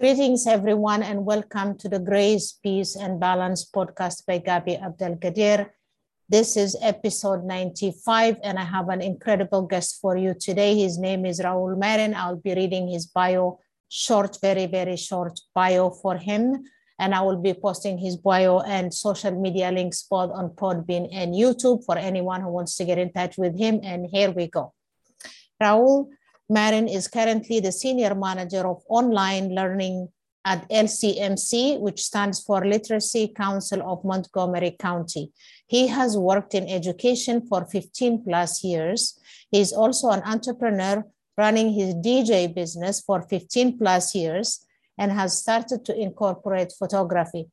Greetings, everyone, and welcome to the Grace, Peace, and Balance podcast by Gabi Abdelgadir. This is episode 95, and I have an incredible guest for you today. His name is Raul Marin. I'll be reading his bio, short, very, very short bio for him and I will be posting his bio and social media links both on Podbean and YouTube for anyone who wants to get in touch with him. And here we go. Raul Marin is currently the senior manager of online learning at LCMC, which stands for Literacy Council of Montgomery County. He has worked in education for 15 plus years. He is also an entrepreneur running his DJ business for 15 plus years and has started to incorporate photography.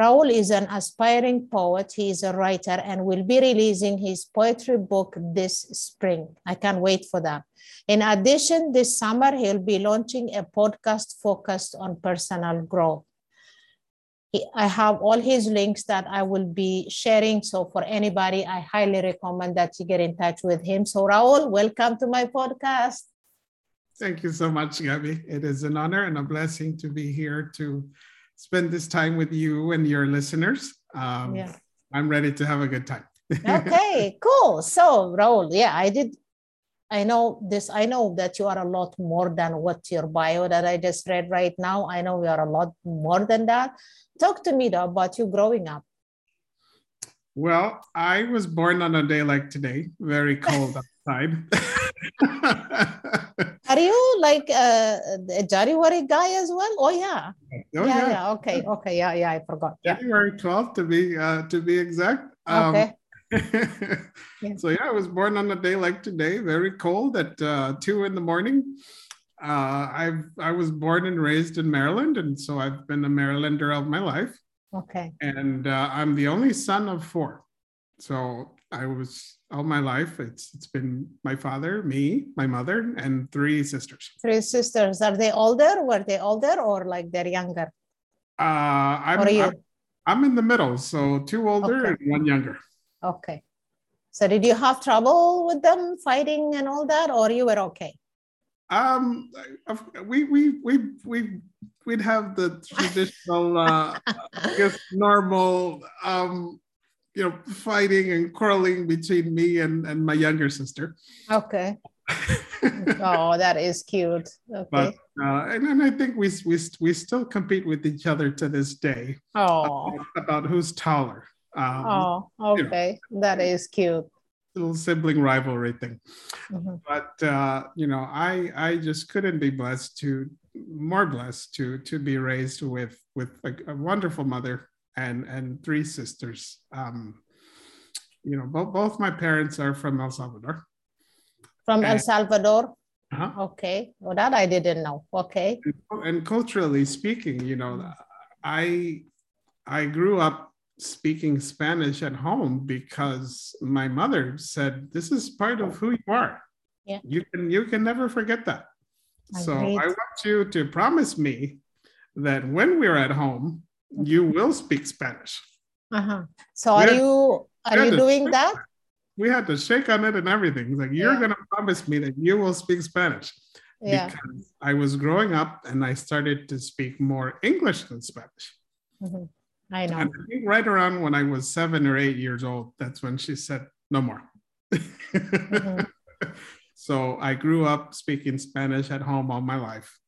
Raul is an aspiring poet. He is a writer and will be releasing his poetry book this spring. I can't wait for that. In addition, this summer, he'll be launching a podcast focused on personal growth. I have all his links that I will be sharing. So for anybody, I highly recommend that you get in touch with him. So Raul, welcome to my podcast. Thank you so much, Gabi. It is an honor and a blessing to be here to spend this time with you and your listeners. Um, yeah. I'm ready to have a good time. okay, cool. So, Raul, yeah, I did. I know this. I know that you are a lot more than what your bio that I just read right now. I know you are a lot more than that. Talk to me though about you growing up. Well, I was born on a day like today, very cold outside. Are you like uh, a January guy as well? Oh yeah. Oh, yeah, yeah, yeah. Okay, okay, yeah, yeah. I forgot. January 12th to be uh, to be exact. Um, okay. yeah. So yeah, I was born on a day like today, very cold at uh, two in the morning. Uh, I I was born and raised in Maryland, and so I've been a Marylander all my life. Okay. And uh, I'm the only son of four, so I was all my life. It's it's been my father, me, my mother, and three sisters. Three sisters. Are they older? Were they older or like they're younger? Uh, I'm, I'm, I'm in the middle, so two older okay. and one younger. Okay. So did you have trouble with them fighting and all that, or you were okay? Um, we we we we we'd have the traditional, uh, I guess, normal um you know, fighting and quarreling between me and, and my younger sister. Okay. oh, that is cute. Okay. But, uh, and, and I think we, we, we still compete with each other to this day. Oh. About, about who's taller. Um, oh, okay. You know, that is cute. Little sibling rivalry thing. Mm-hmm. But, uh, you know, I, I just couldn't be blessed to, more blessed to, to be raised with, with a, a wonderful mother and and three sisters. Um, you know, both both my parents are from El Salvador. From and, El Salvador. Uh-huh. Okay, well that I didn't know. Okay. And, and culturally speaking, you know, I I grew up speaking Spanish at home because my mother said this is part of who you are. Yeah. You can you can never forget that. so I want you to promise me that when we're at home, you will speak Spanish. Uh-huh. So we are had, you are you doing that? We had to shake on it and everything. It's like you're gonna promise me that you will speak Spanish. Yeah. Because I was growing up and I started to speak more English than Spanish. Mm-hmm. I know. And I think right around when I was seven or eight years old, that's when she said, no more. mm-hmm. So I grew up speaking Spanish at home all my life.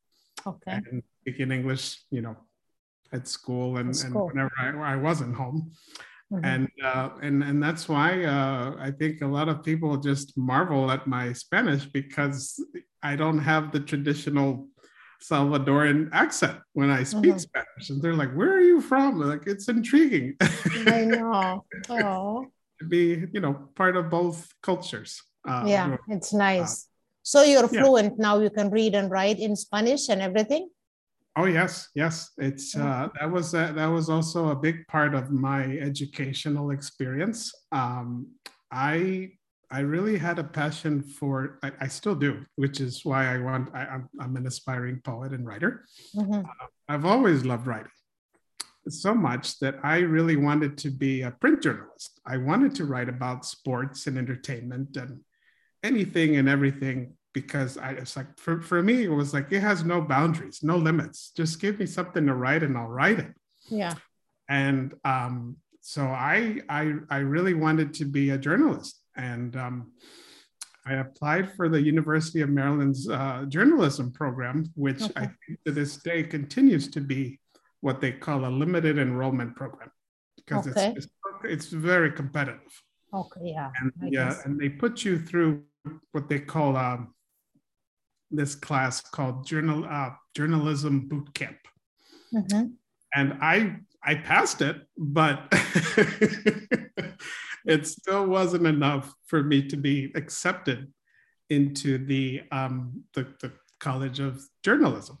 Okay. And speaking English, you know, at school and, and whenever I, I wasn't home. Mm-hmm. And uh, and and that's why uh, I think a lot of people just marvel at my Spanish because I don't have the traditional Salvadoran accent when I speak mm-hmm. Spanish, and they're like, "Where are you from?" Like it's intriguing. I know. Oh. to be, you know, part of both cultures. Uh, yeah, it's nice. Uh, so you're fluent yeah. now. You can read and write in Spanish and everything. Oh yes, yes. It's uh, that was uh, that was also a big part of my educational experience. Um, I I really had a passion for. I, I, still do, which is why I want. I, am I'm an aspiring poet and writer. Mm-hmm. Uh, I've always loved writing so much that I really wanted to be a print journalist. I wanted to write about sports and entertainment and anything and everything because I it's like for, for me, it was like it has no boundaries, no limits. Just give me something to write and I'll write it. Yeah. And um, so I, I I really wanted to be a journalist. And um, I applied for the University of Maryland's uh, journalism program, which okay. I think to this day continues to be what they call a limited enrollment program because okay. it's, it's, it's very competitive. Okay, yeah. And, yeah, and they put you through what they call um, this class called journal uh, journalism boot camp. Mm-hmm. And I I passed it, but it still wasn't enough for me to be accepted into the um, the, the College of Journalism.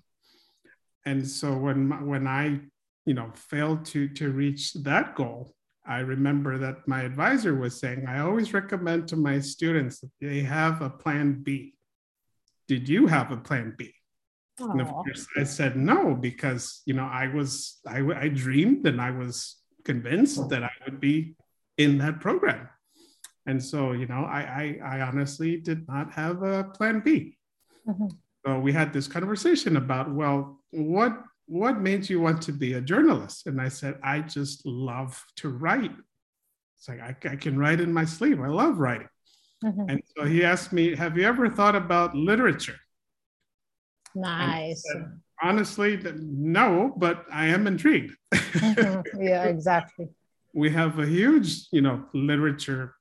And so when when I you know failed to to reach that goal, I remember that my advisor was saying, I always recommend to my students that they have a plan B. Did you have a plan B? Aww. And of course, I said no because you know I was I, I dreamed and I was convinced that I would be in that program, and so you know I I, I honestly did not have a plan B. Mm-hmm. So we had this conversation about well, what what made you want to be a journalist? And I said, I just love to write. It's like, I, I can write in my sleep. I love writing. Mm-hmm. And so he asked me, Have you ever thought about literature? Nice. Said, Honestly, no, but I am intrigued. mm-hmm. Yeah, exactly. we have a huge, you know, literature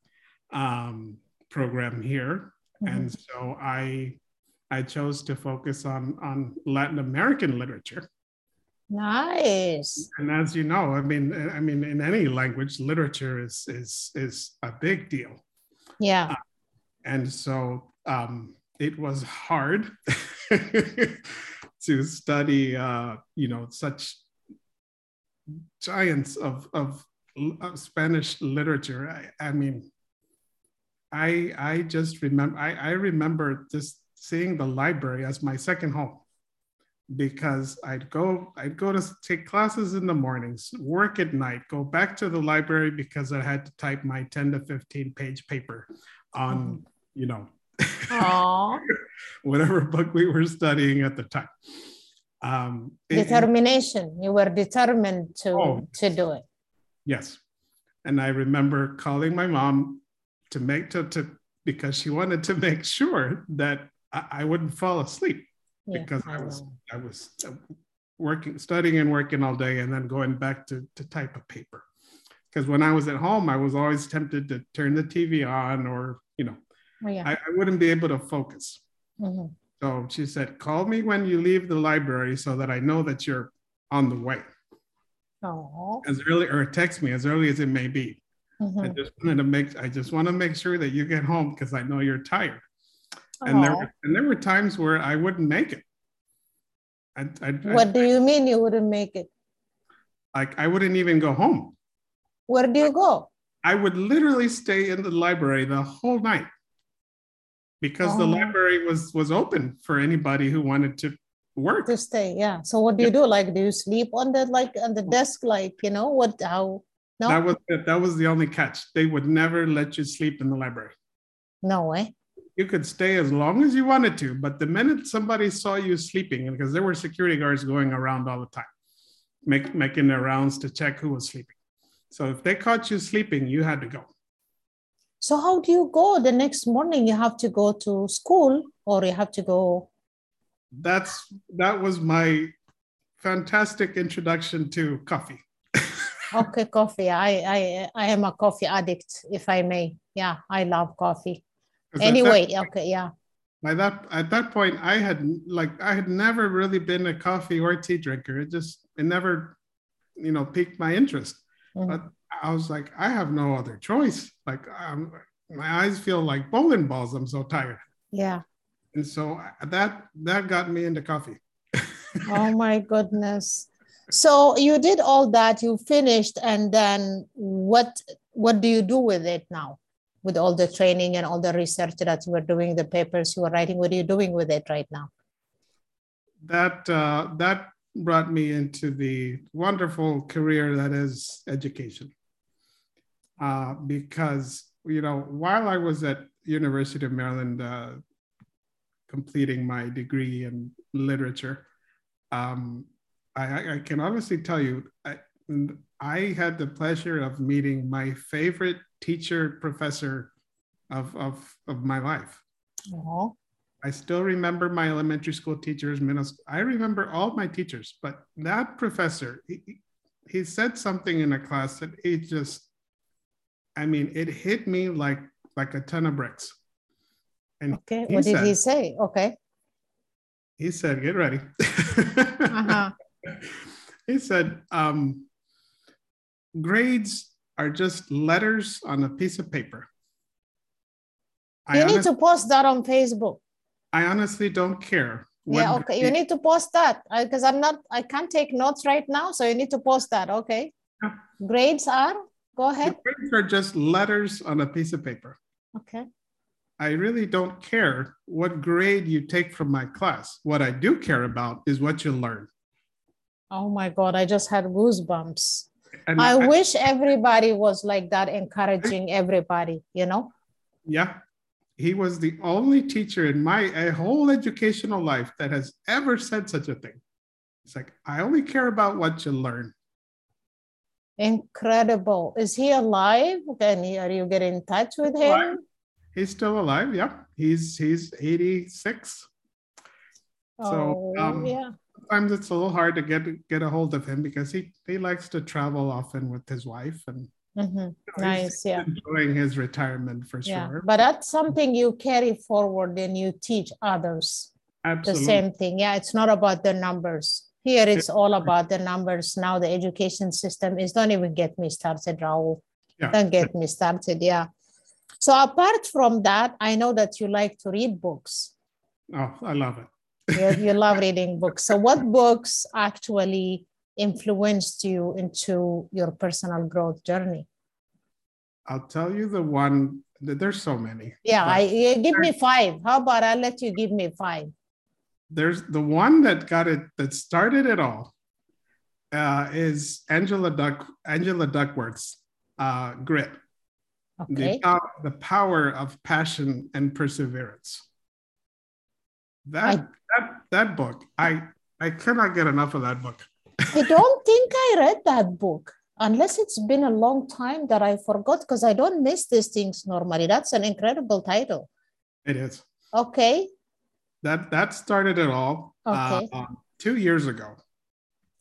um, program here. Mm-hmm. And so I I chose to focus on on Latin American literature. Nice. And as you know, I mean, I mean, in any language, literature is is is a big deal. Yeah. Uh, and so um, it was hard to study, uh, you know, such giants of, of, of Spanish literature. I, I, mean, I I just remember I, I remember just seeing the library as my second home because I'd go I'd go to take classes in the mornings, work at night, go back to the library because I had to type my 10 to 15 page paper on, you know, whatever book we were studying at the time. Um, Determination. It, you were determined to oh, to do it. Yes, and I remember calling my mom to make to, to because she wanted to make sure that I, I wouldn't fall asleep because I was I was uh, working, studying and working all day, and then going back to to type a paper. Because when I was at home, I was always tempted to turn the TV on, or you know, oh, yeah. I, I, wouldn't be able to focus. Mm-hmm. So she said, "Call me when you leave the library, so that I know that you're on the way." Oh. As early or text me as early as it may be. Mm-hmm. I just wanted to make I just want to make sure that you get home because I know you're tired and there were, and there were times where I wouldn't make it. I, I, what I, do you mean you wouldn't make it? Like I wouldn't even go home. Where do you go? I would literally stay in the library the whole night because oh. the library was was open for anybody who wanted to work to stay. Yeah. So what do you do? Like, do you sleep on the like on the desk? Like, you know what? How? No. That was that was the only catch. They would never let you sleep in the library. No way you could stay as long as you wanted to, but the minute somebody saw you sleeping, because there were security guards going around all the time, make, making their rounds to check who was sleeping. So if they caught you sleeping, you had to go. So how do you go the next morning? You have to go to school or you have to go. That's that was my fantastic introduction to coffee. okay, coffee. I, I I am a coffee addict, if I may. Yeah, I love coffee anyway that, okay yeah by that at that point i had like i had never really been a coffee or tea drinker it just it never you know piqued my interest mm-hmm. but i was like i have no other choice like um, my eyes feel like bowling balls i'm so tired yeah and so that that got me into coffee oh my goodness so you did all that you finished and then what what do you do with it now with all the training and all the research that you were doing, the papers you were writing? What are you doing with it right now? That uh, that brought me into the wonderful career that is education. Uh, because you know, while I was at University of Maryland, uh, completing my degree in literature, um, I, I, can honestly tell you, I, I had the pleasure of meeting my favorite teacher professor of, of, of my life. I still remember my elementary school teachers, middle school. I remember all my teachers, but that professor, he, he said something in a class that it just, I mean, it hit me like like a ton of bricks. And okay, what did he say? Okay. He said, "Get ready." uh-huh. He said, um, "Grades are just letters on a piece of paper." You I need to post that on Facebook. I honestly don't care. Yeah, okay. You need to post that because I'm not, I can't take notes right now. So you need to post that. Okay. Yeah. Grades are, go ahead. The grades are just letters on a piece of paper. Okay. I really don't care what grade you take from my class. What I do care about is what you learn. Oh my God, I just had goosebumps. And I, I wish everybody was like that, encouraging everybody, you know? Yeah, he was the only teacher in my whole educational life that has ever said such a thing. It's like, I only care about what you learn. Incredible. Is he alive? Can you, are you getting in touch with him? Alive. He's still alive. Yeah. He's he's 86. Oh, so um, yeah. sometimes it's a little hard to get get a hold of him because he he likes to travel often with his wife and Mm-hmm. You know, nice, yeah. Enjoying his retirement for yeah. sure. But that's something you carry forward and you teach others. Absolutely. The same thing. Yeah, it's not about the numbers. Here it's all about the numbers. Now the education system is don't even get me started, Raul. Yeah. Don't get me started. Yeah. So apart from that, I know that you like to read books. Oh, I love it. you, you love reading books. So what books actually influenced you into your personal growth journey? I'll tell you the one. There's so many. Yeah, I give me five. How about I let you give me five? There's the one that got it that started it all. Uh, is Angela Duck Angela Duckworth's uh, Grit. Okay. The, the power of passion and perseverance. That I, that that book, I I cannot get enough of that book. I don't think I read that book unless it's been a long time that I forgot because I don't miss these things normally. That's an incredible title. It is. Okay. That that started it all. Okay. Uh, two years ago.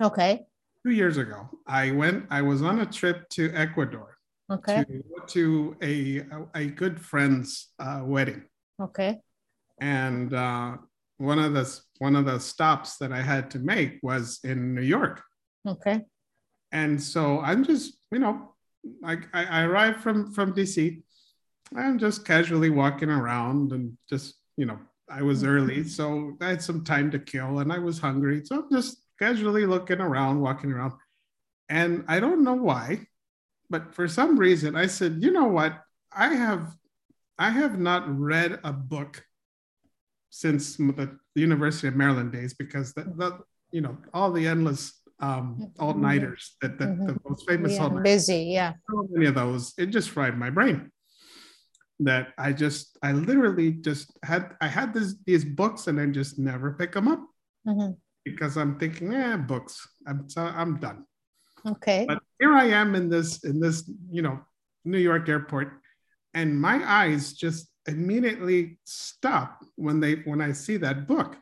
Okay. Two years ago, I went. I was on a trip to Ecuador. Okay. To, to a a good friend's uh, wedding. Okay. And uh, one of the one of the stops that I had to make was in New York. Okay. And so I'm just, you know, I, I arrived from from DC. I'm just casually walking around and just, you know, I was mm-hmm. early, so I had some time to kill and I was hungry. So I'm just casually looking around, walking around. And I don't know why, but for some reason I said, you know what? I have I have not read a book since the University of Maryland days because the, the you know all the endless um, mm-hmm. all nighters that, that mm-hmm. the most famous yeah, all busy yeah so many of those it just fried my brain that I just I literally just had I had this these books and I just never pick them up mm-hmm. because I'm thinking yeah books I'm so I'm done okay but here I am in this in this you know New York airport and my eyes just immediately stop when they when I see that book,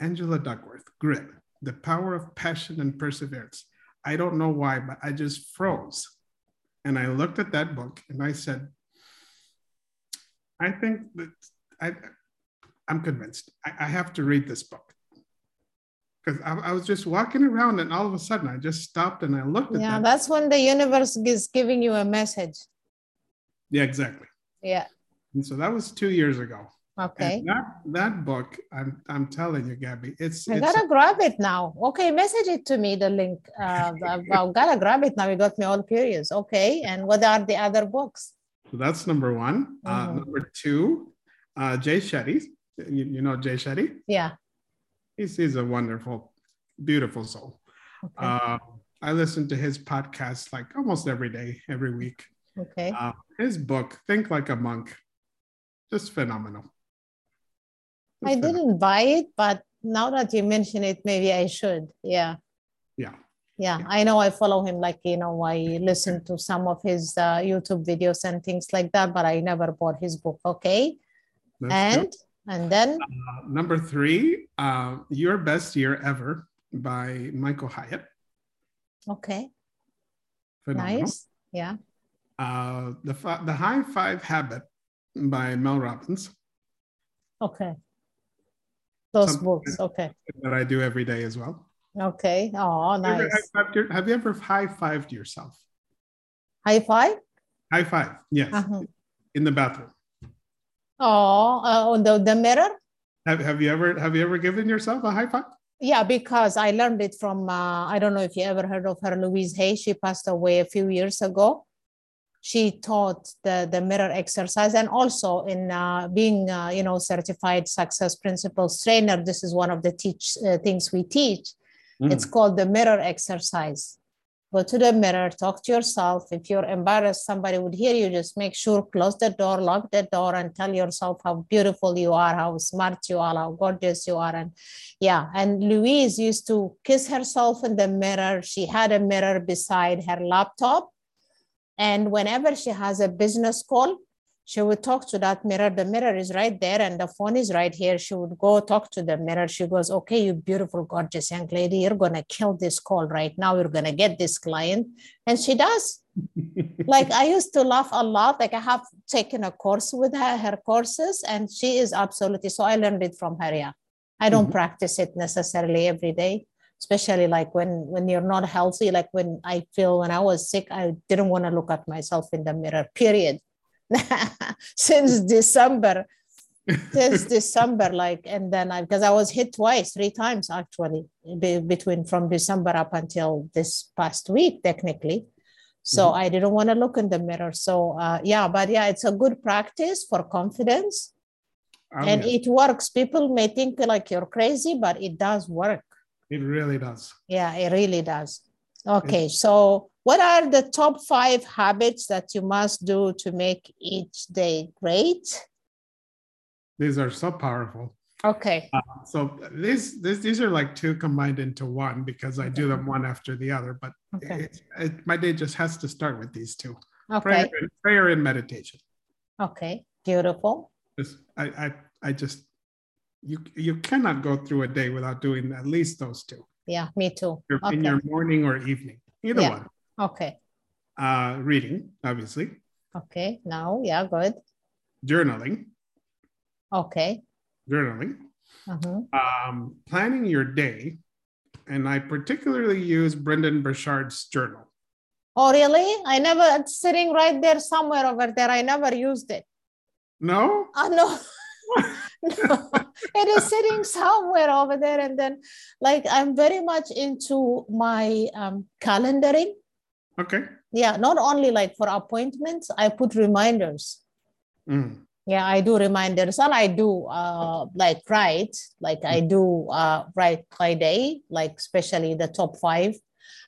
Angela Duckworth, Grit, The Power of Passion and Perseverance. I don't know why, but I just froze. And I looked at that book and I said, I think that I, I'm convinced. I, I have to read this book. Because I, I, was just walking around and all of a sudden I just stopped and I looked at Yeah, that. that's when the universe is giving you a message. Yeah, exactly. Yeah. And so that was two years ago. Okay. And that that book, I'm I'm telling you, Gabi, it's. I it's, gotta grab it now. Okay, message it to me. The link. Uh, I gotta grab it now. You got me all curious. Okay, and what are the other books? So that's number one. Uh, mm-hmm. Uh, number two, uh, Jay Shetty. You, you know Jay Shetty? Yeah. He's he's a wonderful, beautiful soul. Okay. Uh, I listen to his podcast like almost every day, every week. Okay. Uh, his book, Think Like a Monk, just phenomenal. I didn't buy it, but now that you mention it, maybe I should. Yeah. Yeah. Yeah, I know I follow him. Like, you know, I listen to some of his uh, YouTube videos and things like that, but I never bought his book. Okay. That's and good. and then Uh, number three, uh, Your Best Year Ever by Michael Hyatt. okay, Phenomenal. nice. Yeah. Uh, the, the High Five Habit by Mel Robbins Okay. Those Something books. Okay. that I do every day as well. Okay. Oh, Have you ever nice. Have you ever high fived yourself? High five. High five, yes, Uh-huh. in the bathroom. Oh, uh, on the, the mirror. Have, have you ever have you ever given yourself a high five? Yeah, because I learned it from, uh, I don't know if you ever heard of her, Louise Hay. She passed away a few years ago. She taught the, the mirror exercise and also in uh, being, uh, you know, certified success principles trainer. This is one of the teach uh, things we teach. It's called the mirror exercise. Go to the mirror, talk to yourself. If you're embarrassed, somebody would hear you. Just make sure, close the door, lock the door, and tell yourself how beautiful you are, how smart you are, how gorgeous you are. And yeah, and Louise used to kiss herself in the mirror. She had a mirror beside her laptop. And whenever she has a business call, she would talk to that mirror. The mirror is right there and the phone is right here. She would go talk to the mirror. She goes, Okay, you beautiful, gorgeous young lady, you're going to kill this call right now. You're going to get this client. And she does. like I used to laugh a lot. Like I have taken a course with her, her courses, and she is absolutely so. I learned it from her. Yeah. I don't Mhm. practice it necessarily every day especially like when when you're not healthy like when i feel when i was sick i didn't want to look at myself in the mirror period. Since december since december like and then i because i was hit twice three times actually be, between from december up until this past week technically. So Mhm. i didn't want to look in the mirror. So uh, yeah but yeah it's a good practice for confidence. Oh, and it works. People may think like you're crazy but it does work it really does. yeah, it really does. Okay, so what are the top five habits that you must do to make each day great? These are so powerful. Okay, uh, So these, these these are like two combined into one because I do them one after the other. But okay, it, it, my day just has to start with these two: prayer, okay, prayer and meditation. okay, beautiful. Just, I, I I just you you cannot go through a day without doing at least those two Yeah, me too. Your- in your morning or evening, either Yeah. one. okay, Uh, reading, obviously, okay, now, yeah, good. journaling, Okay. journaling, mhm. um, planning your day, and I particularly use Brendon Burchard's journal. Oh, really? I never, it's sitting right there somewhere over there. I never used it. No, Oh, no. No, it is sitting somewhere over there. And then, like, I'm very much into my um, calendaring. okay. Yeah, not only like for appointments, I put reminders. Mm. Yeah, I do reminders and I do uh, like write, like I do uh, write by day, like especially the top five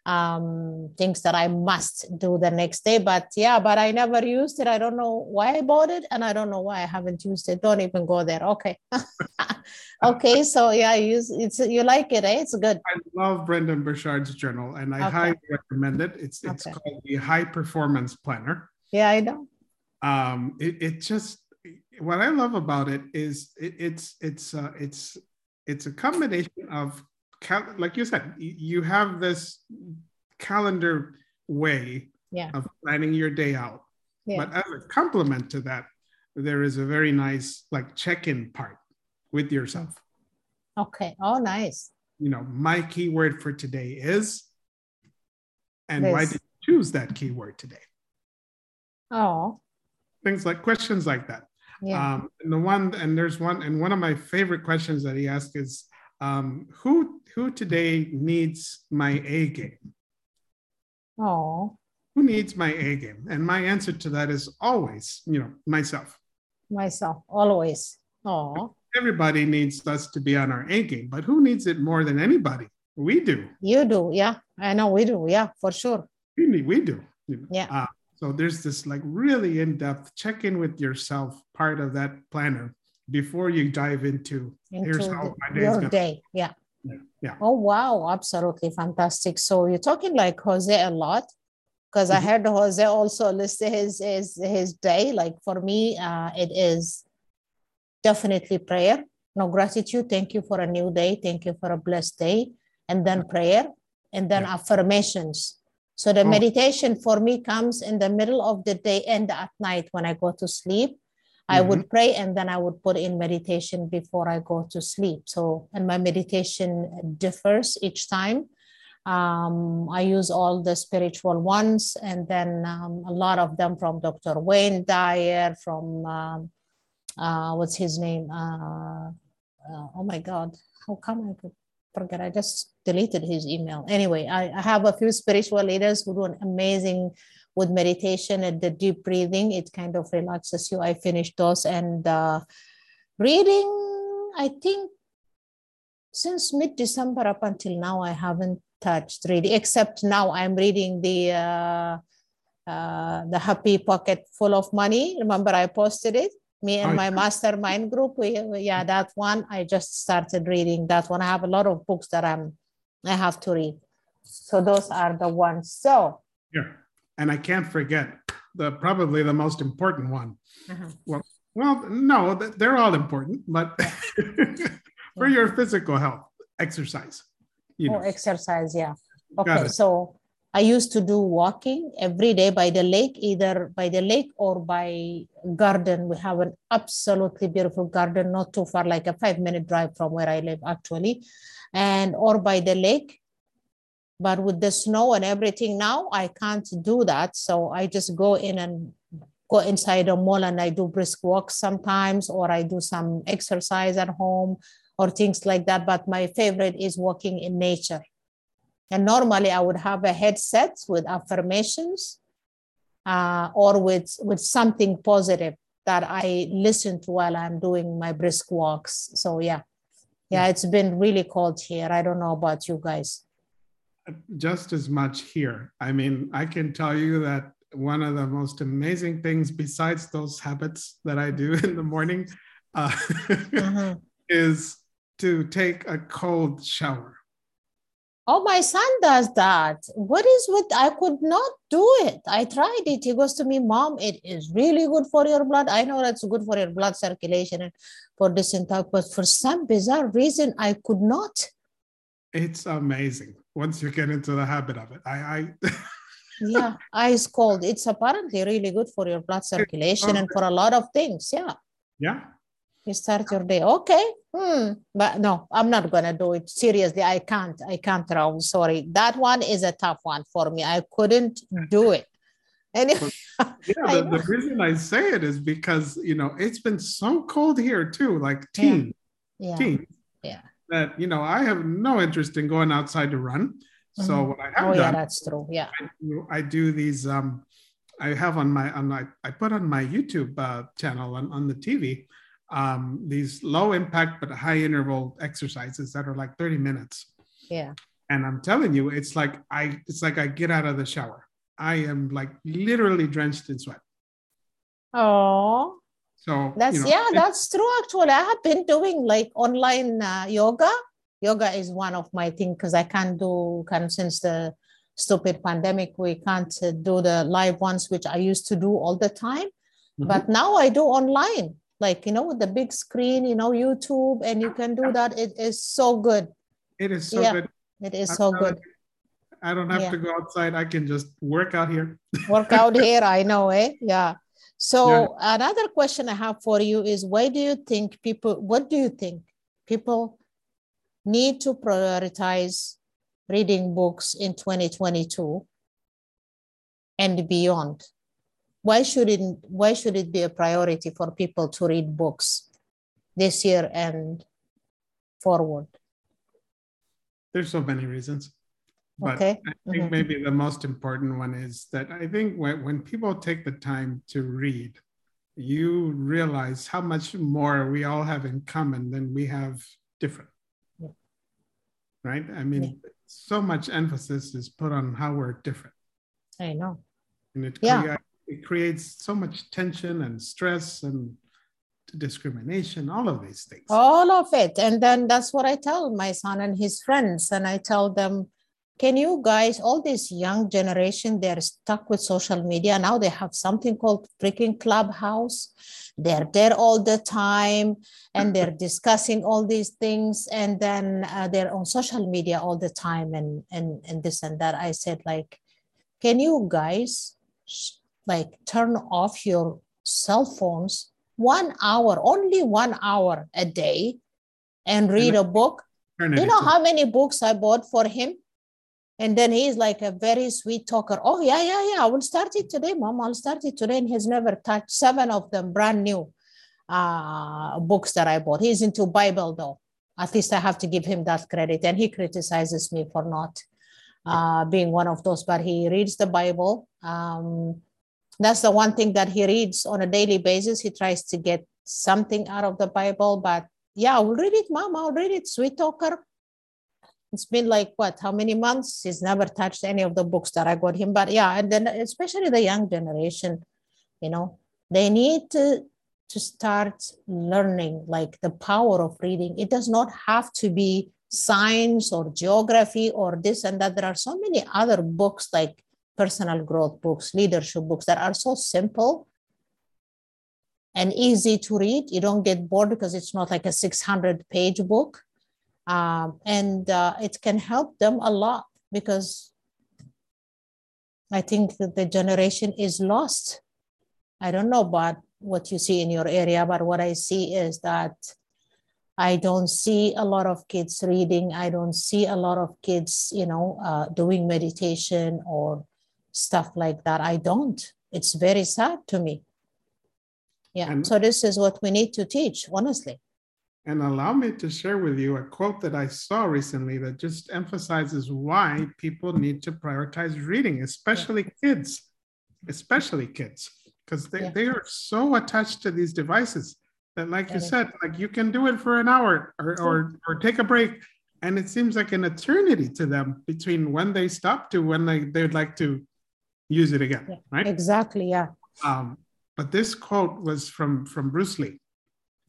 um, things that I must do the next day. But yeah, but I never used it. I don't know why I bought it and I don't know why I haven't used it. Don't even go there. Okay. okay. So yeah, use it's you like it, eh? It's good. I love Brendon Burchard's journal, and I Okay. highly recommend it. It's it's Okay. called the High Performance Planner. Yeah, I know. um it, it just what i love about it is it, it's it's uh, it's it's a combination of cal- like you said you have this calendar way Yeah. of planning your day out Yeah. but as a complement to that there is a very nice like check-in part with yourself Okay. Oh, nice. you know my keyword for today is and why did you choose that keyword today Oh, things like questions like that yeah. Um, and the one, and there's one, and one of my favorite questions that he asked is, um, who who today needs my A game? oh, Who needs my A game? And my answer to that is always, you know, myself. myself, always. Oh, Everybody needs us to be on our A game, but who needs it more than anybody? We do. you do. Yeah. I know we do. Yeah, for sure. We need, we do. Yeah. Uh, so there's this like really in-depth check-in with yourself part of that planner, before you dive into, into here's how my day your gonna day. Yeah. Yeah, yeah. Oh wow, absolutely fantastic. So you're talking like Jose a lot because I Mhm. heard Jose also list his his his day. Like for me, uh, it is definitely prayer. No gratitude. Thank you for a new day. Thank you for a blessed day. And then prayer and then Yeah. affirmations. So the Oh. meditation for me comes in the middle of the day and at night when I go to sleep. I Mm-hmm. would pray and then I would put in meditation before I go to sleep. So, and my meditation differs each time. Um, I use all the spiritual ones and then um, a lot of them from Dr. Wayne Dyer, from um, uh, what's his name? Uh, uh, oh my God, how come I could forget? I just deleted his email. Anyway, I, I have a few spiritual leaders who do an amazing with meditation and the deep breathing. It kind of relaxes you. I finished those and uh, reading. I think since mid December up until now, I haven't touched reading, except now I'm reading the. Uh, uh, the happy pocket full of money. Remember, I posted it. Me and my mastermind group. We- yeah, that one. I just started reading that one. I have a lot of books that I'm. I have to read. So those are the ones. So Yeah. And I can't forget the probably the most important one. uh-huh. Well, no, they're all important, but for your physical health, exercise. You know, Oh, exercise, yeah. Okay, so I used to do walking every day by the lake, either by the lake or by garden. We have an absolutely beautiful garden, not too far, like a five minute drive from where I live, actually, and or by the lake. But with the snow and everything now, I can't do that. So I just go in and go inside a mall and I do brisk walks sometimes, or I do some exercise at home or things like that. But my favorite is walking in nature. And normally I would have a headset with affirmations uh, or with, with something positive that I listen to while I'm doing my brisk walks. So, yeah. Yeah, it's been really cold here. I don't know about you guys. Just as much here. I mean, I can tell you that one of the most amazing things, besides those habits that I do in the morning, uh, Mhm. is to take a cold shower. Oh, my son does that. What is with I could not do it. I tried it. He goes to me, Mom, it is really good for your blood. I know that's good for your blood circulation and for this and that, but for some bizarre reason, I could not. It's amazing once you get into the habit of it. I, I Yeah, ice cold. It's apparently really good for your blood circulation and for a lot of things. Yeah. yeah, You start your day. Okay. Hmm. But no, I'm not gonna do it. Seriously, I can't. I can't, Raul. Sorry. That one is a tough one for me. I couldn't do it. Anyway, yeah. The, the reason I say it is because you know it's been so cold here too, like Yeah. teen, yeah. teen, Yeah. That you know I have no interest in going outside to run. So Mhm. what I have Oh, yeah, that's true. Yeah. I do, I do these um I have on my on my I put on my YouTube uh, channel on, on the TV um these low impact but high interval exercises that are like 30 minutes Yeah. and I'm telling you it's like I it's like I get out of the shower I am like literally drenched in sweat Oh, so that's you know, yeah, it- that's true. Actually, I have been doing like online uh, yoga. Yoga is one of my things because I can't do kind of since the stupid pandemic, we can't uh, do the live ones, which I used to do all the time. Mhm. But now I do online, like you know, with the big screen, you know, YouTube, and you can do that. It is so good. it is so yeah, good It is I'm so good. you, I don't have Yeah. to go outside I can just work out here work out here i know eh yeah so another question i have for you is why do you think people what do you think people need to prioritize reading books in 2022 and beyond? Why should it why should it be a priority for people to read books this year and forward? There's so many reasons but Okay. I think Mhm. maybe the most important one is that I think when, when people take the time to read, you realize how much more we all have in common than we have different. Yeah. Right? I mean, so much emphasis is put on how we're different. i know And it, Yeah. crea- it creates so much tension and stress and discrimination, all of these things. All of it. And then that's what I tell my son and his friends. And I tell them, can you guys, all this young generation, they're stuck with social media. Now they have something called freaking clubhouse. They're there all the time and they're discussing all these things. And then uh, they're on social media all the time and, and, and this and that. I said, like, can you guys like turn off your cell phones one hour, only one hour a day and read a book? You know how many books I bought for him? And then he's like a very sweet talker. Oh, yeah, yeah, yeah. I will start it today, mom. I'll start it today. And he's never touched seven of them, brand new uh, books that I bought. He's into Bible, though. At least I have to give him that credit. And he criticizes me for not uh, being one of those, but he reads the Bible. Um, that's the one thing that he reads on a daily basis. He tries to get something out of the Bible. But yeah, I will read it, mom. I'll read it. Sweet talker it's been like what how many months? He's never touched any of the books that i got him. But yeah and then especially the young generation you know they need to to start learning like the power of reading. It does not have to be science or geography or this and that. There are so many other books like personal growth books leadership books that are so simple and easy to read. You don't get bored because it's not like a 600 page book um, and uh, it can help them a lot because I think that the generation is lost. I don't know about what you see in your area, but what I see is that I don't see a lot of kids reading. I don't see a lot of kids, you know, uh, doing meditation or stuff like that. I don't. It's very sad to me. Yeah. So this is what we need to teach, honestly. And allow me to share with you a quote that I saw recently that just emphasizes why people need to prioritize reading, especially yeah. kids, especially kids, because they, yeah. they are so attached to these devices that, like you said, like you can do it for an hour or, or, or take a break. And it seems like an eternity to them between when they stop to when they, they would like to use it again, yeah. right? Exactly, yeah. Um, but this quote was from, from Bruce Lee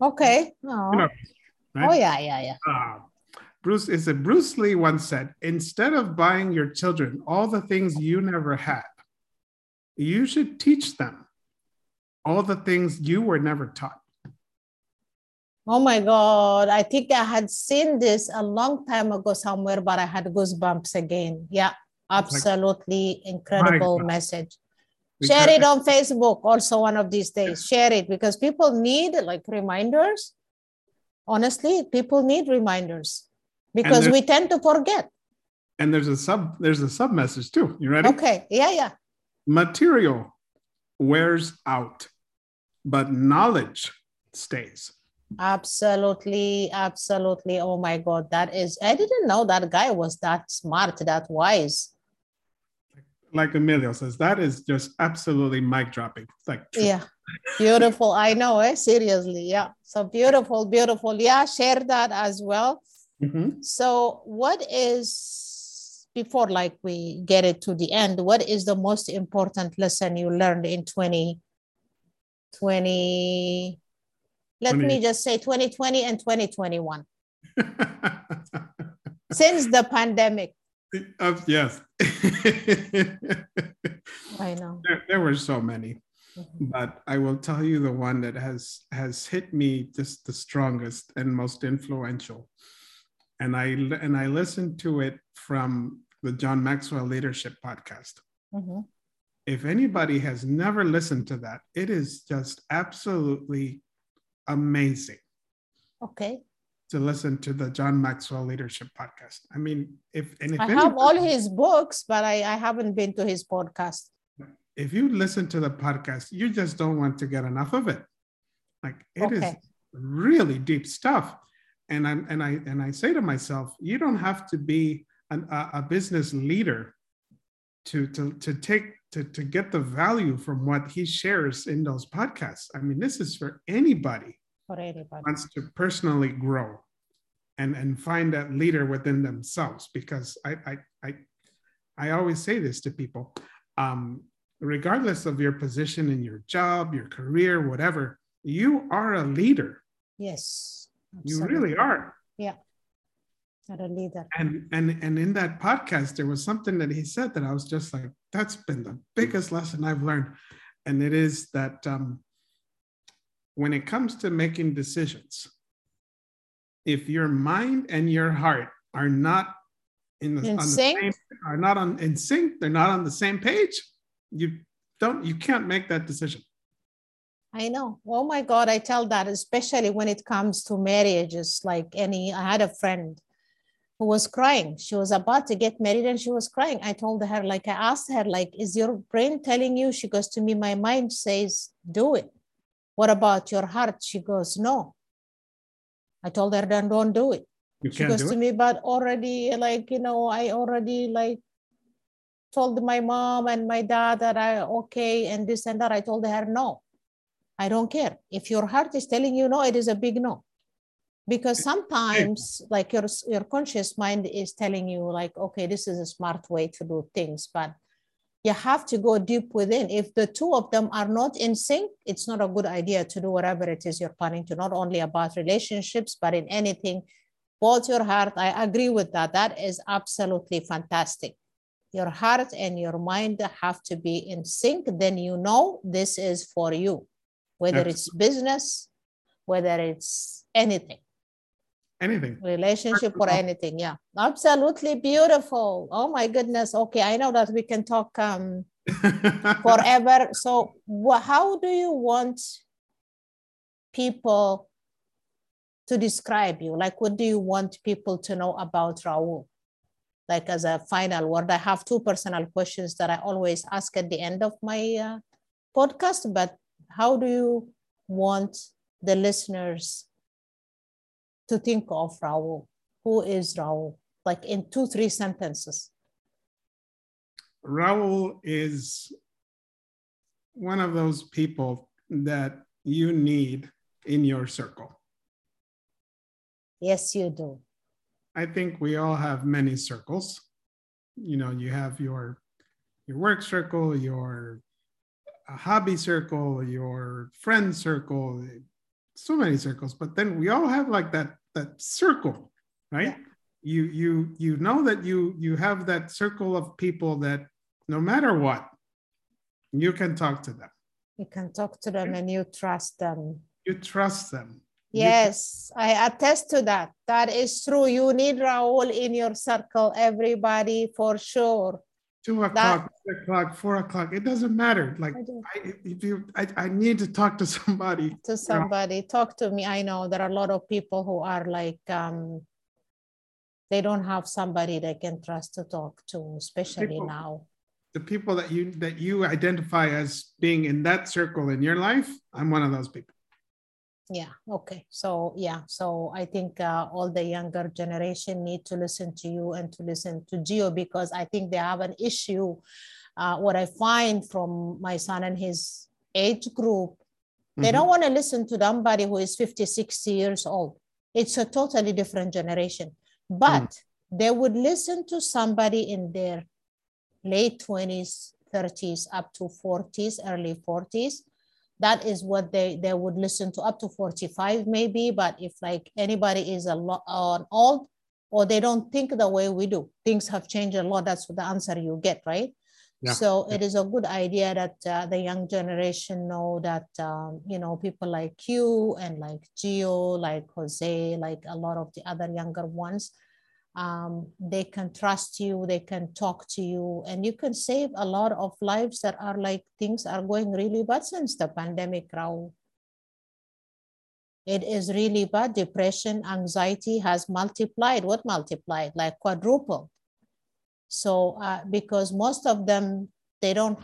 Okay. Oh, you know, right? oh yeah, yeah, yeah. Uh, Bruce is it Bruce Lee once said, instead of buying your children all the things you never had, you should teach them all the things you were never taught. Oh my God. I think I had seen this a long time ago somewhere, but I had goosebumps again. Yeah, absolutely like, incredible message. Share it on Facebook also one of these days. Share it because people need like reminders. Honestly, people need reminders because we tend to forget. And there's a sub there's a sub message too. You ready? Okay. Yeah, yeah. Material wears out, but knowledge stays. Absolutely, absolutely. Oh my God, that is, I didn't know that guy was that smart, that wise like Emilio says, that is just absolutely mic dropping. Like yeah, beautiful. I know, eh? Seriously, yeah. So beautiful, beautiful. Yeah, share that as well. Mm-hmm. So, what is before like we get it to the end? What is the most important lesson you learned in 2020? let 20. me just say 2020 and 2021 since the pandemic uh, yes. I know. There, there, were so many, mm-hmm. but I will tell you the one that has has hit me just the strongest and most influential. And I and I listened to it from the John Maxwell Leadership Podcast. Mm-hmm. If anybody has never listened to that, it is just absolutely amazing. Okay to listen to the John Maxwell Leadership Podcast. I mean, if and if I have all his books, but I, I haven't been to his podcast. If you listen to the podcast, you just don't want to get enough of it. Like it okay. is really deep stuff. And I'm and I and I say to myself, you don't have to be an, a, a business leader to to to take to, to get the value from what he shares in those podcasts. I mean, this is for anybody for anybody wants to personally grow and and find that leader within themselves because i i i, I always say this to people um, regardless of your position in your job your career whatever you are a leader. Yes. You really are. Yeah. Not a leader. And and and in that podcast, there was something that he said that I was just like, that's been the biggest lesson I've learned. And it is that um, when it comes to making decisions, if your mind and your heart are not in the, In sync? the same, are not on in sync, they're not on the same page, you don't you can't make that decision. I know. Oh my God, I tell that, especially when it comes to marriages. Like any, I had a friend who was crying. She was about to get married and she was crying. I told her, like, I asked her, like, is your brain telling you? She goes to me, my mind says, do it. What about your heart? She goes, no. I told her, then don't do it. You She goes to it. me, but already, like, you know, I already like told my mom and my dad that I okay and this and that. I told her, no, I don't care. If your heart is telling you no, it is a big no. Because sometimes, like your your conscious mind is telling you, like, okay, this is a smart way to do things, but you have to go deep within. If the two of them are not in sync, it's not a good idea to do whatever it is you're planning to, not only about relationships, but in anything. Both your heart, I agree with that. That is absolutely fantastic. Your heart and your mind have to be in sync. Then you know this is for you, whether it's business, whether it's anything Anything. relationship or anything yeah. Absolutely beautiful. Oh my goodness. Okay i know that we can talk um forever. So wha- how do you want people to describe you? Like what do you want people to know about raul like as a final word i have two personal questions that i always ask at the end of my uh, podcast but how do you want the listeners to think of Raul? Who is Raul? Like in two, three sentences. Raul is one of those people that you need in your circle. Yes, you do. I think we all have many circles. You know, you have your your work circle, your hobby circle, your friend circle, so many circles. But then we all have like that that circle, right? Yeah. You you you know that you you have that circle of people that no matter what, you can talk to them. You can talk to them and you trust them. You trust them. You Yes, I attest to that. That is true. You need Raul in your circle, everybody, for sure. Two o'clock, three o'clock, four o'clock. It doesn't matter. Like I. I, if you, I, I need to talk to somebody. To somebody, talk to me. I know there are a lot of people who are like, um, they don't have somebody they can trust to talk to, especially People- now. The people that you that you identify as being in that circle in your life, I'm one of those people. Yeah. Okay. So yeah. So I think uh, all the younger generation need to listen to you and to listen to Gio because I think they have an issue. Uh, what I find from my son and his age group, they don't want to listen to somebody who is 50, 60 years old. It's a totally different generation. But they would listen to somebody in their late 20s, 30s, up to 40s, early 40s that is what they they would listen to up to 45 maybe but if like anybody is a lot on old or they don't think the way we do things have changed a lot that's the answer you get right Yeah. so it is a good idea that uh, the young generation know that um, you know people like you and like gio like jose like a lot of the other younger ones um, they can trust you, they can talk to you, and you can save a lot of lives that are like things are going really bad since the pandemic, Raul. It is really bad. Depression, anxiety has multiplied. What multiplied? Like quadrupled. So, uh, because most of them, they don't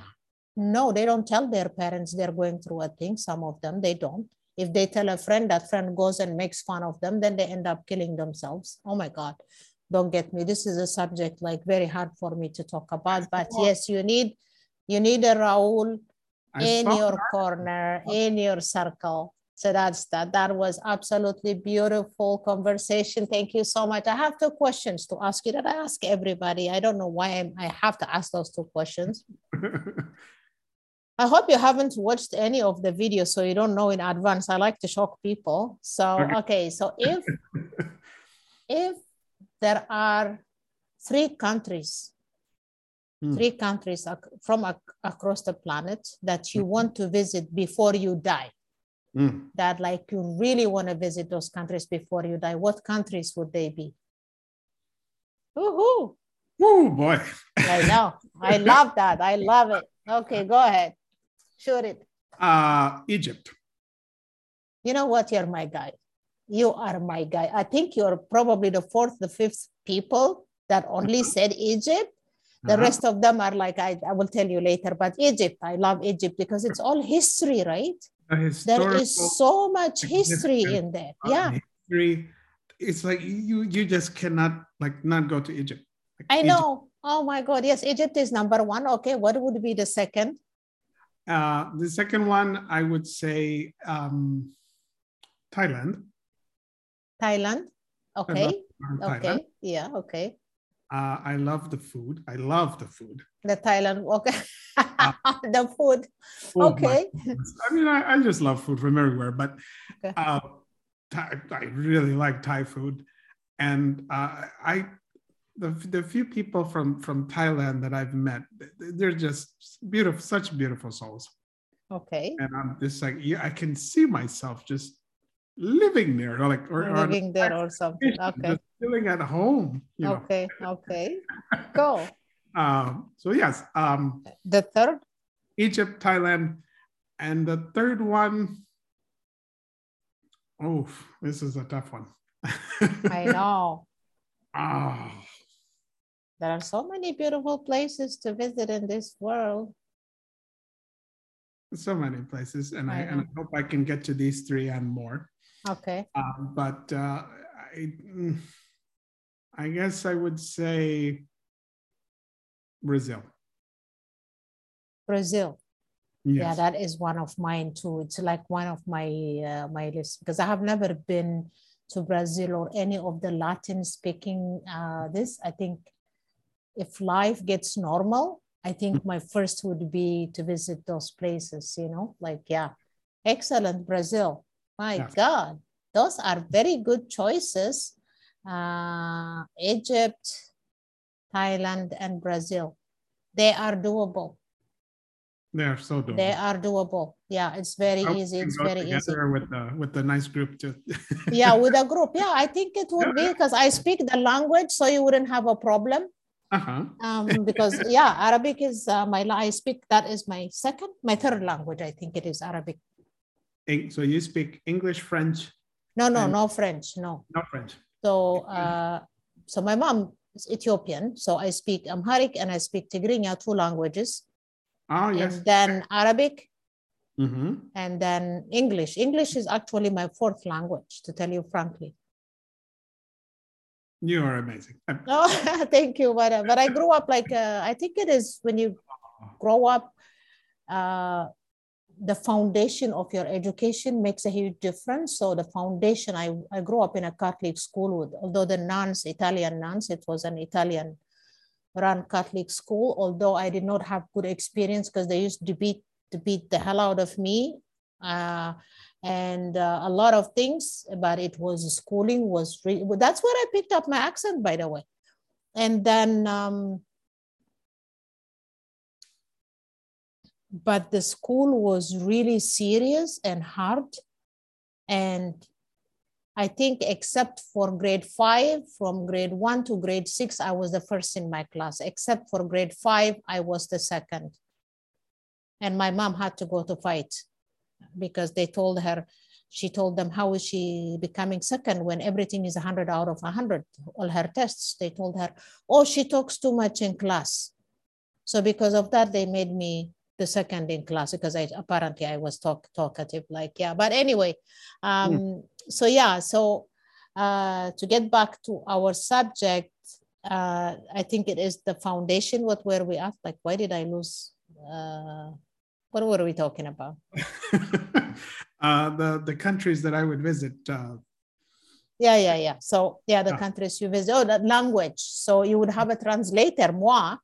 know, they don't tell their parents they're going through a thing. Some of them, they don't. If they tell a friend, that friend goes and makes fun of them, then they end up killing themselves. Oh my God don't get me this is a subject like very hard for me to talk about but yes you need you need a raul in your that. corner in your circle. So that's that. That was absolutely beautiful conversation. Thank you so much. I have two questions to ask you that i ask everybody. I don't know why I'm, i have to ask those two questions. I hope you haven't watched any of the videos, so you don't know in advance. I like to shock people. So okay, okay so if if there are three countries, mm. three countries from ac- across the planet that you mm. want to visit before you die, mm. that like you really want to visit those countries before you die, what countries would they be? Woohoo! Oh boy. I know. I love that. I love it. Okay, go ahead. Shoot it. Uh, Egypt. You know what? You're my guy. You are my guy. I think you're probably the fourth, the fifth people that only said Egypt. The uh-huh. rest of them are like, I, I will tell you later, but Egypt, I love Egypt because it's all history, right? There is so much history in there. Yeah. History. It's like you you just cannot like not go to Egypt. Like I know. Oh my God. Yes, Egypt is number one. Okay. What would be the second? Uh, the second one, I would say um, Thailand. Thailand. Okay. Thailand. Okay. Yeah. Okay. Uh, I love the food. I love the food. The Thailand. Okay. uh, the food. okay. I mean, I, I, just love food from everywhere, but okay. uh, Thai, I really like Thai food. And uh, I the, the few people from from Thailand that I've met, they're just beautiful, such beautiful souls. Okay. And I'm just like, yeah, I can see myself just living there, or like or, living or there or something. Okay. Just feeling at home. okay. Know. Okay. Go. um, so yes. Um, the third. Egypt, Thailand, and the third one. Oh, this is a tough one. I know. Oh, there are so many beautiful places to visit in this world. So many places, and I, I and I hope I can get to these three and more. Okay. Um, but uh, I, I guess I would say Brazil. Brazil. Yes. Yeah, that is one of mine too. It's like one of my uh, my list because I have never been to Brazil or any of the Latin speaking uh, this. I think if life gets normal, I think my first would be to visit those places, you know, like, yeah, excellent, Brazil. My yeah. God, those are very good choices. Uh, Egypt, Thailand, and Brazil. They are doable. They are so doable. They are doable. Yeah, it's very easy. It's very easy. With the with the nice group too. yeah, with a group. Yeah, I think it would be because I speak the language, so you wouldn't have a problem. Uh-huh. um, because yeah, Arabic is uh, my I speak that is my second, my third language. I think it is Arabic. So you speak English, French? No, no, no French. No. No French. So, uh, so my mom is Ethiopian, so I speak Amharic and I speak Tigrinya, two languages. Oh yes. And then Arabic. Mm-hmm. And then English. English is actually my fourth language, to tell you frankly. You are amazing. oh, thank you. But, but I grew up like, uh, I think it is when you grow up, uh, the foundation of your education makes a huge difference. So the foundation, I, I grew up in a Catholic school with, although the nuns, Italian nuns, it was an Italian run Catholic school, although I did not have good experience because they used to beat, to beat the hell out of me. Uh, and uh, a lot of things but it was schooling was really that's where i picked up my accent by the way and then um, but the school was really serious and hard and i think except for grade five from grade one to grade six i was the first in my class except for grade five i was the second and my mom had to go to fight because they told her, she told them, how is she becoming second when everything is 100 out of 100, all her tests? They told her, oh, she talks too much in class. So because of that, they made me the second in class because I apparently I was talk talkative, like, yeah. But anyway, um, mm. so yeah, so uh, to get back to our subject, uh, I think it is the foundation. What were we at? Like, why did I lose? Uh, what, were we talking about? uh, the the countries that I would visit. Uh, yeah, yeah, yeah. So yeah, the countries you visit. Oh, the language. So you would have a translator, moi.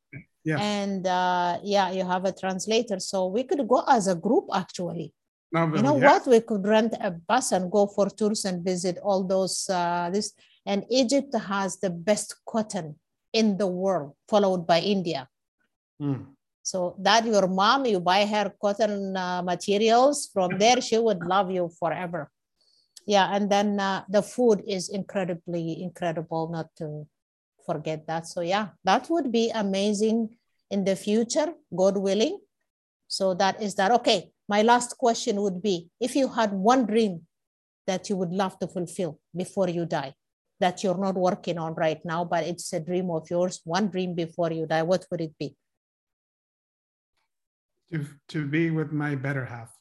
Yes. And uh, yeah, you have a translator. So we could go as a group actually. No, You know yeah. what? We could rent a bus and go for tours and visit all those uh, this. And Egypt has the best cotton in the world, followed by India. Mm. So that your mom, you buy her cotton uh, materials from there, she would love you forever. Yeah, and then uh, the food is incredibly incredible. Not to forget that. So yeah, that would be amazing in the future, God willing. So that is that. Okay, my last question would be: If you had one dream that you would love to fulfill before you die, that you're not working on right now, but it's a dream of yours, one dream before you die, what would it be? To, to be with my better half.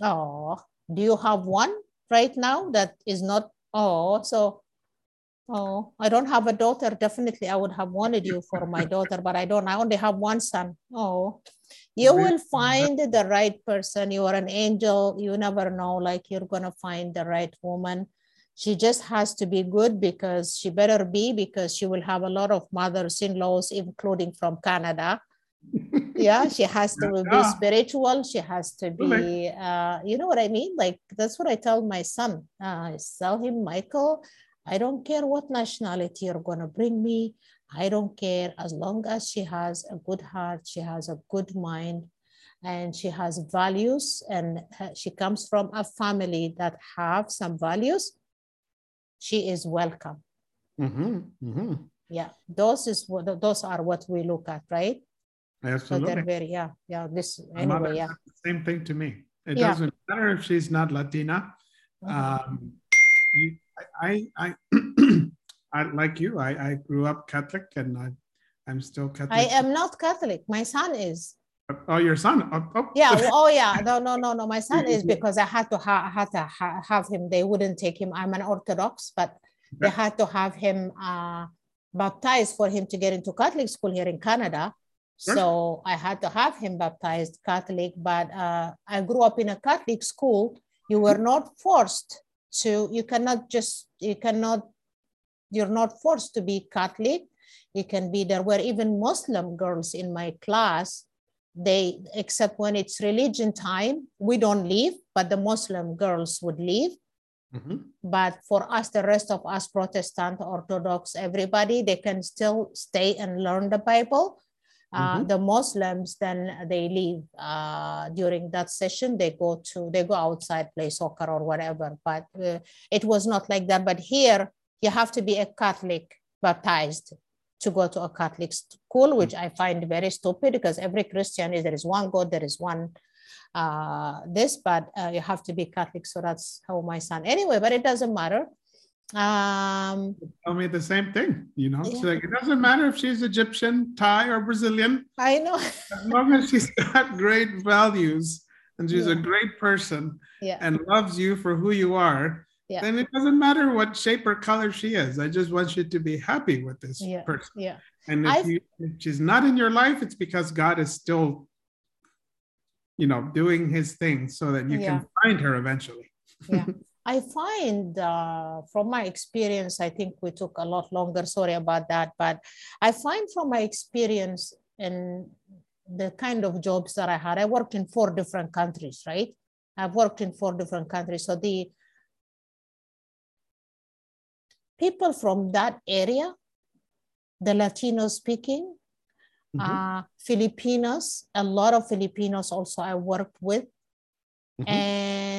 Oh, do you have one right now that is not? Oh, so, oh, I don't have a daughter. Definitely, I would have wanted you for my daughter, but I don't. I only have one son. Oh, you will find the right person. You are an angel. You never know. Like you're gonna find the right woman. She just has to be good because she better be because she will have a lot of mothers-in-laws, including from Canada yeah she has to be spiritual she has to be uh, you know what i mean like that's what i tell my son uh, I tell him michael i don't care what nationality you're going to bring me i don't care as long as she has a good heart she has a good mind and she has values and she comes from a family that have some values she is welcome Mhm, mhm. yeah those is what those are what we look at right so Absolutely. they're very yeah yeah this anyway yeah same thing to me. It Yeah. doesn't matter if she's not Latina. Mhm. Um, you, I, I, I, like you. I, I grew up Catholic, and I, I'm still Catholic. I am not Catholic. My son is. Oh, your son. Oh, oh. Yeah. oh, yeah. No, no, no, no. My son is because I had to ha- had to ha- have him. They wouldn't take him. I'm an Orthodox, but they had to have him uh, baptized for him to get into Catholic school here in Canada. Sure. So I had to have him baptized Catholic. But uh, I grew up in a Catholic school. You were not forced to. You cannot just. You cannot. You're not forced to be Catholic. You can be. There were even Muslim girls in my class they except when it's religion time we don't leave but the muslim girls would leave Mhm. but for us the rest of us protestant orthodox everybody they can still stay and learn the bible uh, Mhm. the muslims then they leave uh, during that session they go to they go outside play soccer or whatever but uh, it was not like that but here you have to be a catholic baptized to go to a Catholic school, which I find very stupid because every Christian is there is one God, there is one uh, this, but uh, you have to be Catholic. So that's how my son. Anyway, but it doesn't matter. Um, Tell me the same thing. You know, Yeah. like it doesn't matter if she's Egyptian, Thai, or Brazilian, I know. as long as she's got great values and she's a great person yeah, and loves you for who you are. Yeah. Then it doesn't matter what shape or color she is. I just want you to be happy with this Yeah. person. yeah, And if, you, if she's not in your life, it's because God is still, you know, doing his thing so that you Yeah. can find her eventually. yeah. I find uh, from my experience, I think we took a lot longer. Sorry about that, but I find from my experience and the kind of jobs that I had, I worked in four different countries, right? I've worked in four different countries. So the people from that area, the Latino speaking, Mhm. uh, Filipinos, a lot of Filipinos also I worked with, Mhm. and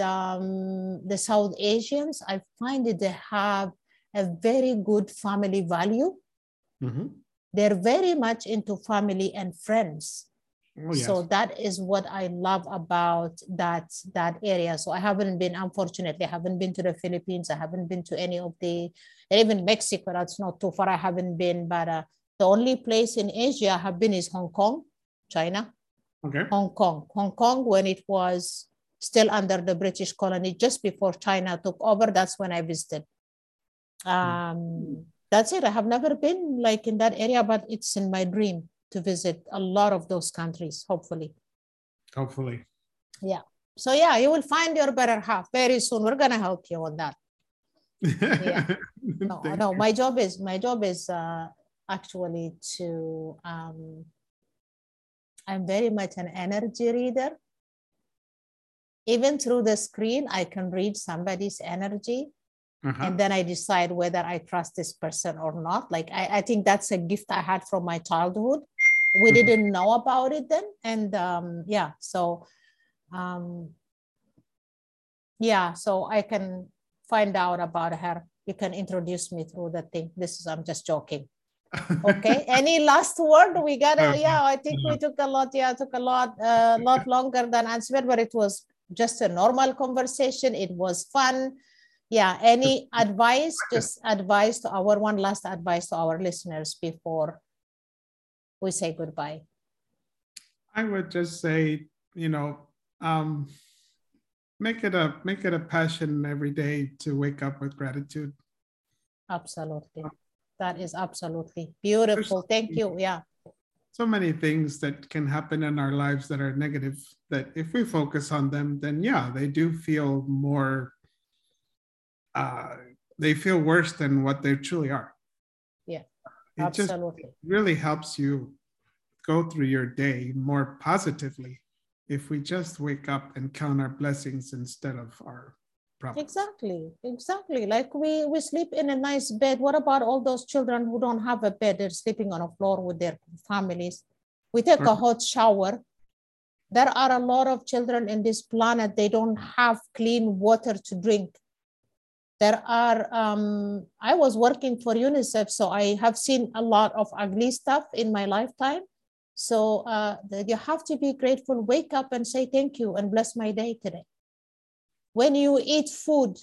um, the South Asians, I find that they have a very good family value. Mhm. They're very much into family and friends. Oh, yes. So that is what I love about that that area. So I haven't been, unfortunately, I haven't been to the Philippines. I haven't been to any of the, even Mexico. That's not too far. I haven't been, but uh, the only place in Asia I have been is Hong Kong, China, okay. Hong Kong. Hong Kong when it was still under the British colony, just before China took over. That's when I visited. Um, that's it. I have never been like in that area, but it's in my dream to visit a lot of those countries, hopefully. Hopefully. Yeah. So yeah, you will find your better half very soon. We're gonna help you on that. No, Thank no, you. my job is my job is uh, actually to um, i'm very much an energy reader even through the screen i can read somebody's energy uh-huh. and then i decide whether i trust this person or not. Like i, I think that's a gift i had from my childhood. We mm-hmm. didn't know about it then and um, yeah so um, yeah so i can find out about her. You can introduce me through the thing. This is i'm just joking. Okay any last word? We got a, yeah i think we took a lot yeah took a lot a uh, lot longer than answer but it was just a normal conversation. It was fun. Yeah any advice? Just advice to our one last advice to our listeners before we say goodbye. I would just say you know um make it a make it a passion every day to wake up with gratitude. Absolutely. That is absolutely beautiful. Thank you. Yeah so many things that can happen in our lives that are negative that if we focus on them then yeah they do feel more uh they feel worse than what they truly are. Yeah it absolutely. just really helps you go through your day more positively if we just wake up and count our blessings instead of our problems. Exactly, exactly. Like we we sleep in a nice bed. What about all those children who don't have a bed? They're sleeping on a floor with their families. We take a hot shower. There are a lot of children in this planet. They don't have clean water to drink. There are. Um, I was working for UNICEF, so I have seen a lot of ugly stuff in my lifetime so uh, you have to be grateful. Wake up and say thank you and bless my day today. When you eat food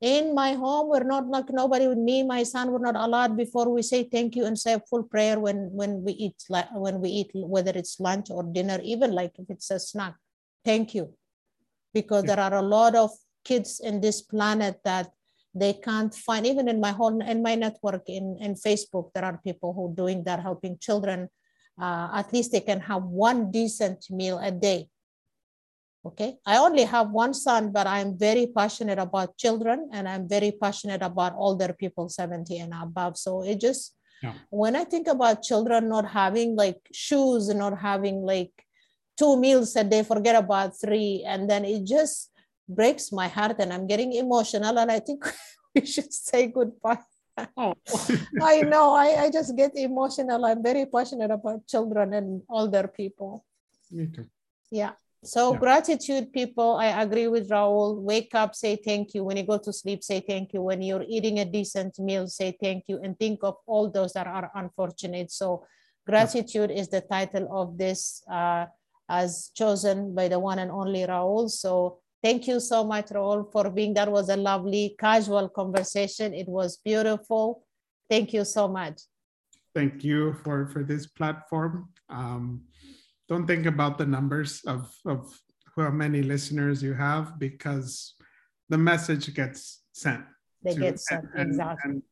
in my home, we're not like nobody with me, my son, we're not allowed before we say thank you and say full prayer when when we eat like when we eat whether it's lunch or dinner, even like if it's a snack. Thank you, because there are a lot of kids in this planet that they can't find even in my whole in my network in in facebook there are people who doing that helping children uh, at least they can have one decent meal a day. Okay, I only have one son, but I'm very passionate about children and I'm very passionate about older people 70 and above. So it just, yeah. when I think about children not having like shoes and not having like two meals a day, forget about three, and then it just breaks my heart and I'm getting emotional. And I think we should say goodbye oh. I know. I, I just get emotional. I'm very passionate about children and older people. Me too. Yeah. So yeah. gratitude, people. I agree with Raul. Wake up, say thank you. When you go to sleep, say thank you. When you're eating a decent meal, say thank you. And think of all those that are unfortunate. So gratitude yeah. is the title of this uh, as chosen by the one and only Raul. So Thank you so much, Raul, for being. That was a lovely, casual conversation. It was beautiful. Thank you so much. Thank you for for this platform. Um, don't think about the numbers of of how many listeners you have because the message gets sent. They to, get sent and, exactly. And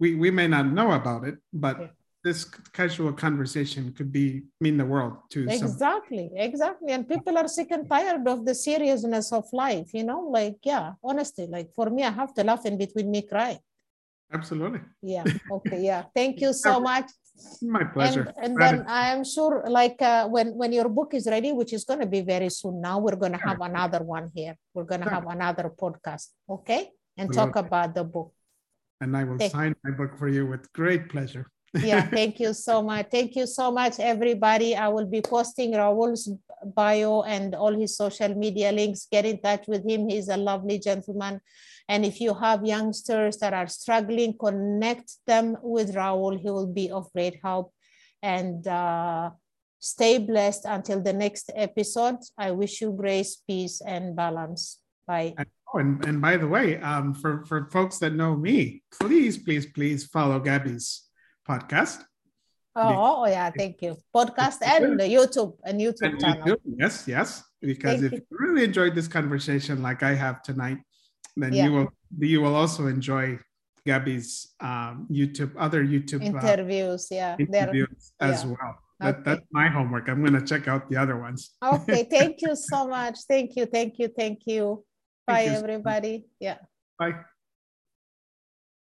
we we may not know about it, but yeah this casual conversation could be mean the world to exactly some. exactly and people are sick and tired of the seriousness of life you know like yeah honestly like for me i have to laugh in between me crying absolutely yeah okay yeah thank you so much my pleasure and, and then i am sure like uh, when when your book is ready which is going to be very soon now we're going to have another one here we're going to have another podcast okay and talk about the book and i will thank sign my book for you with great pleasure yeah, thank you so much. Thank you so much, everybody. I will be posting Raul's bio and all his social media links. Get in touch with him. He's a lovely gentleman. And if you have youngsters that are struggling, connect them with Raul. He will be of great help. And uh, stay blessed until the next episode. I wish you grace, peace, and balance. Bye. Oh, and, and by the way, um, for, for folks that know me, please, please, please follow Gabi's podcast. Oh, oh yeah, thank you. Podcast and YouTube and YouTube and channel. YouTube, yes, yes. Because thank if you really enjoyed this conversation like I have tonight, then yeah. you will you will also enjoy Gabi's um, YouTube, other YouTube uh, interviews, uh, yeah, interviews They're, as yeah. well. That, okay. That's my homework. I'm going to check out the other ones. okay, thank you so much. Thank you, thank you, thank you. Bye, thank you. everybody. Yeah. Bye.